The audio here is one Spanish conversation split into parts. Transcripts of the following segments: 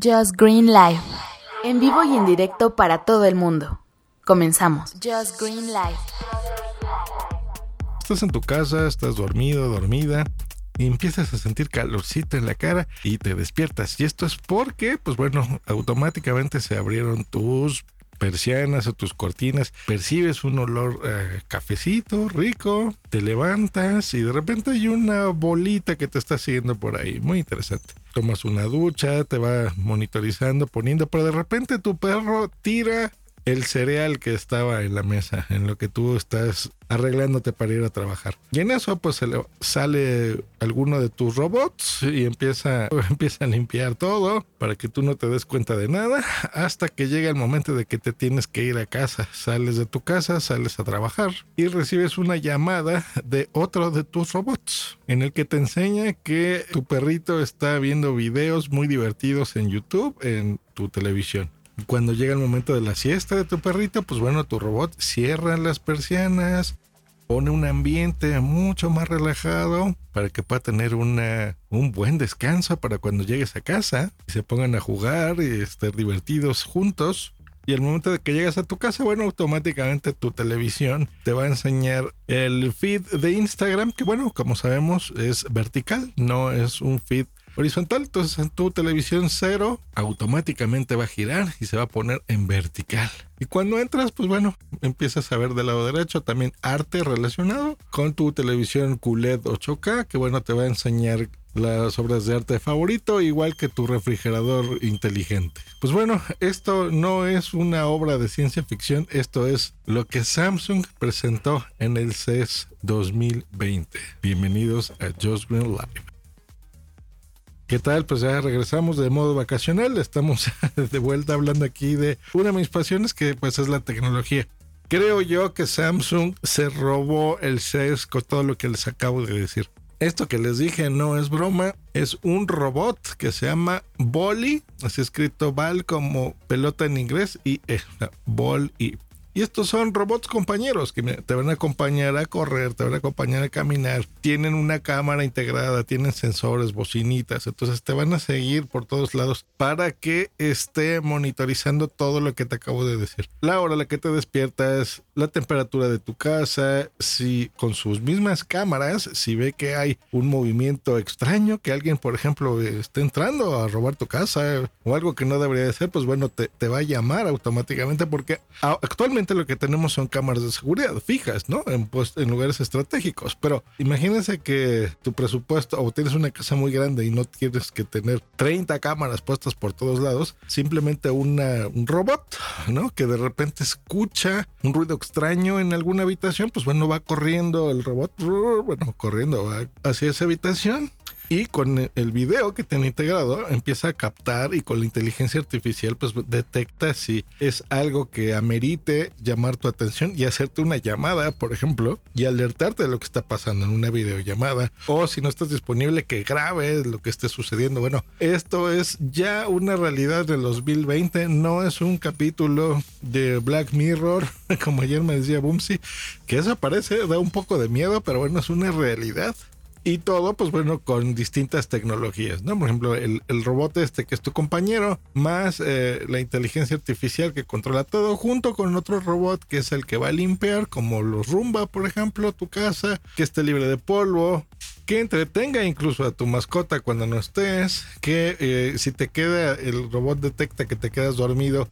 Just Green Live. En vivo y en directo para todo el mundo. Comenzamos. Just Green Live. Estás en tu casa, estás dormido, dormida, y empiezas a sentir calorcito en la cara y te despiertas. Y esto es porque, pues bueno, automáticamente se abrieron tus persianas o tus cortinas, percibes un olor eh, cafecito rico, te levantas y de repente hay una bolita que te está siguiendo por ahí. Muy interesante. Tomas una ducha, te va monitorizando, poniendo, pero de repente tu perro tira el cereal que estaba en la mesa, en lo que tú estás arreglándote para ir a trabajar. Y en eso pues sale alguno de tus robots y empieza, empieza a limpiar todo para que tú no te des cuenta de nada hasta que llega el momento de que te tienes que ir a casa. Sales de tu casa, sales a trabajar y recibes una llamada de otro de tus robots en el que te enseña que tu perrito está viendo videos muy divertidos en YouTube en tu televisión. Cuando llega el momento de la siesta de tu perrito, pues bueno, tu robot cierra las persianas, pone un ambiente mucho más relajado para que pueda tener una, un buen descanso para cuando llegues a casa y se pongan a jugar y estar divertidos juntos. Y al momento de que llegas a tu casa, bueno, automáticamente tu televisión te va a enseñar el feed de Instagram, que bueno, como sabemos es vertical, no es un feed horizontal. Entonces en tu televisión cero automáticamente va a girar y se va a poner en vertical. Y cuando entras, pues bueno, empiezas a ver del lado derecho también arte relacionado con tu televisión QLED 8K, que bueno, te va a enseñar las obras de arte favorito, igual que tu refrigerador inteligente. Pues bueno, esto no es una obra de ciencia ficción, esto es lo que Samsung presentó en el CES 2020. Bienvenidos a Just Green Live. ¿Qué tal? Pues ya regresamos de modo vacacional. Estamos de vuelta hablando aquí de una de mis pasiones que pues es la tecnología. Creo yo que Samsung se robó el CES con todo lo que les acabo de decir. Esto que les dije no es broma, es un robot que se llama Bolly, así escrito Val como pelota en inglés y eh, Ball y y estos son robots compañeros que te van a acompañar a correr, te van a acompañar a caminar. Tienen una cámara integrada, tienen sensores, bocinitas. Entonces te van a seguir por todos lados para que esté monitorizando todo lo que te acabo de decir. La hora a la que te despiertas, la temperatura de tu casa, si con sus mismas cámaras, si ve que hay un movimiento extraño, que alguien, por ejemplo, esté entrando a robar tu casa o algo que no debería de ser, pues bueno, te, te va a llamar automáticamente porque actualmente lo que tenemos son cámaras de seguridad fijas, ¿no? En, en lugares estratégicos. Pero imagínense que tu presupuesto o tienes una casa muy grande y no tienes que tener 30 cámaras puestas por todos lados, simplemente una, un robot, ¿no? Que de repente escucha un ruido extraño en alguna habitación, pues bueno, va corriendo el robot, bueno, corriendo hacia esa habitación y con el video que tiene integrado empieza a captar y con la inteligencia artificial pues detecta si es algo que amerite llamar tu atención y hacerte una llamada, por ejemplo, y alertarte de lo que está pasando en una videollamada o si no estás disponible que grabe lo que esté sucediendo. Bueno, esto es ya una realidad del 2020, no es un capítulo de Black Mirror, como ayer me decía Bumsy, que eso parece, da un poco de miedo, pero bueno, es una realidad. Y todo, pues bueno, con distintas tecnologías, ¿no? Por ejemplo, el, robot este que es tu compañero, más eh, la inteligencia artificial que controla todo, junto con otro robot que es el que va a limpiar, como los Rumba, por ejemplo, tu casa, que esté libre de polvo, que entretenga incluso a tu mascota cuando no estés, que eh, si te queda, el robot detecta que te quedas dormido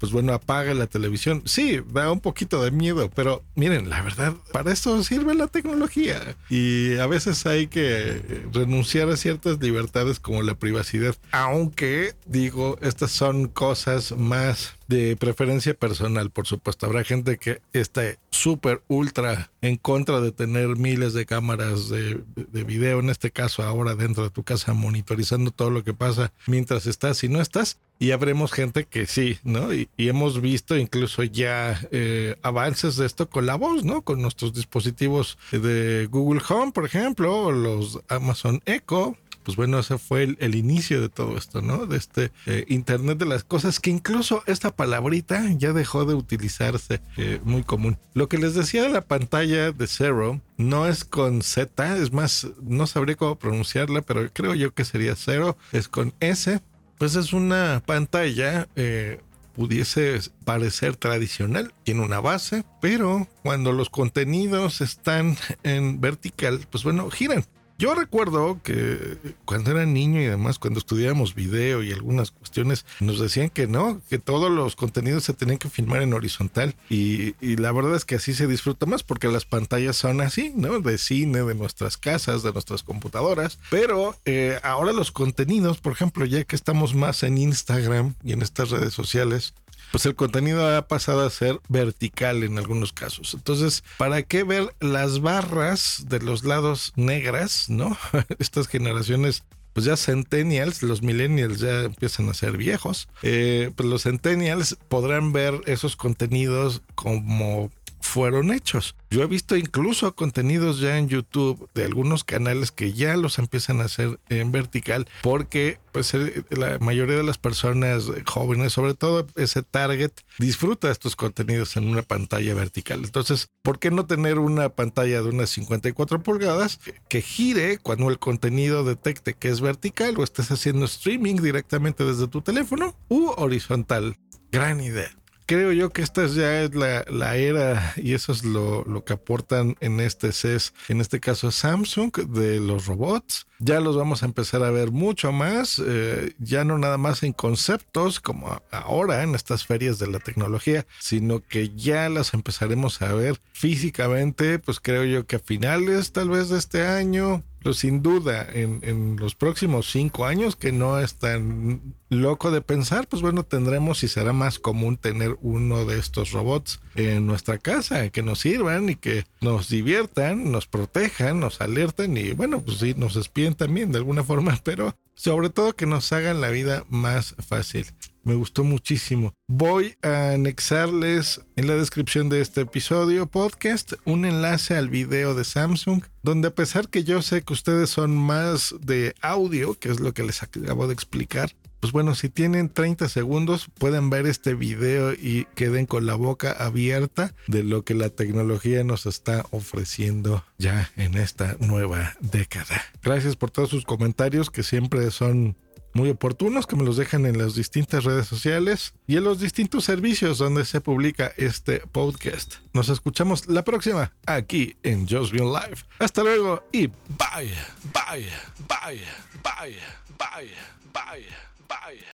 pues bueno, apaga la televisión. Sí, da un poquito de miedo, pero miren, la verdad, para eso sirve la tecnología. Y a veces hay que renunciar a ciertas libertades como la privacidad. Aunque, digo, estas son cosas más de preferencia personal, por supuesto. Habrá gente que esté súper ultra en contra de tener miles de cámaras de, de, video, en este caso ahora dentro de tu casa, monitorizando todo lo que pasa mientras estás y no estás. Y habremos gente que sí, ¿no? Y, hemos visto incluso ya eh, avances de esto con la voz, ¿no? Con nuestros dispositivos de Google Home, por ejemplo, o los Amazon Echo, pues bueno, ese fue el, inicio de todo esto, ¿no? De este eh, Internet de las cosas, que incluso esta palabrita ya dejó de utilizarse eh, muy común. Lo que les decía de la pantalla de Zero no es con Z, es más, no sabría cómo pronunciarla, pero creo yo que sería Zero, es con S pues es una pantalla eh, pudiese parecer tradicional, tiene una base, pero cuando los contenidos están en vertical, pues bueno, giran. Yo recuerdo que cuando era niño y además cuando estudiábamos video y algunas cuestiones nos decían que no, que todos los contenidos se tenían que filmar en horizontal y, la verdad es que así se disfruta más porque las pantallas son así, ¿no? De cine, de nuestras casas, de nuestras computadoras, pero eh, ahora los contenidos, por ejemplo, ya que estamos más en Instagram y en estas redes sociales, pues el contenido ha pasado a ser vertical en algunos casos. Entonces, ¿para qué ver las barras de los lados negras, no? Estas generaciones pues ya centennials, los millennials ya empiezan a ser viejos, eh, pues los centennials podrán ver esos contenidos como fueron hechos. Yo he visto incluso contenidos ya en YouTube de algunos canales que ya los empiezan a hacer en vertical porque pues la mayoría de las personas jóvenes, sobre todo ese target, disfruta estos contenidos en una pantalla vertical. Entonces, ¿por qué no tener una pantalla de unas 54 pulgadas que gire cuando el contenido detecte que es vertical o estés haciendo streaming directamente desde tu teléfono u horizontal? Gran idea creo yo que esta ya es la, era y eso es lo, lo, que aportan en este CES, en este caso Samsung, de los robots. Ya los vamos a empezar a ver mucho más, eh, ya no nada más en conceptos como ahora en estas ferias de la tecnología, sino que ya las empezaremos a ver físicamente, pues creo yo que a finales tal vez de este año, pero sin duda, en, los próximos cinco años, que no es tan loco de pensar, pues bueno, tendremos y será más común tener uno de estos robots en nuestra casa, que nos sirvan y que nos diviertan, nos protejan, nos alerten y bueno, pues sí, nos espíen también de alguna forma, pero sobre todo que nos hagan la vida más fácil. Me gustó muchísimo. Voy a anexarles en la descripción de este episodio podcast un enlace al video de Samsung, donde a pesar que yo sé que ustedes son más de audio, que es lo que les acabo de explicar, pues bueno, si tienen 30 segundos pueden ver este video y queden con la boca abierta de lo que la tecnología nos está ofreciendo ya en esta nueva década. Gracias por todos sus comentarios que siempre son muy oportunos que me los dejan en las distintas redes sociales y en los distintos servicios donde se publica este podcast. Nos escuchamos la próxima aquí en Just Live. Hasta luego y bye, bye, bye, bye, bye, bye, bye.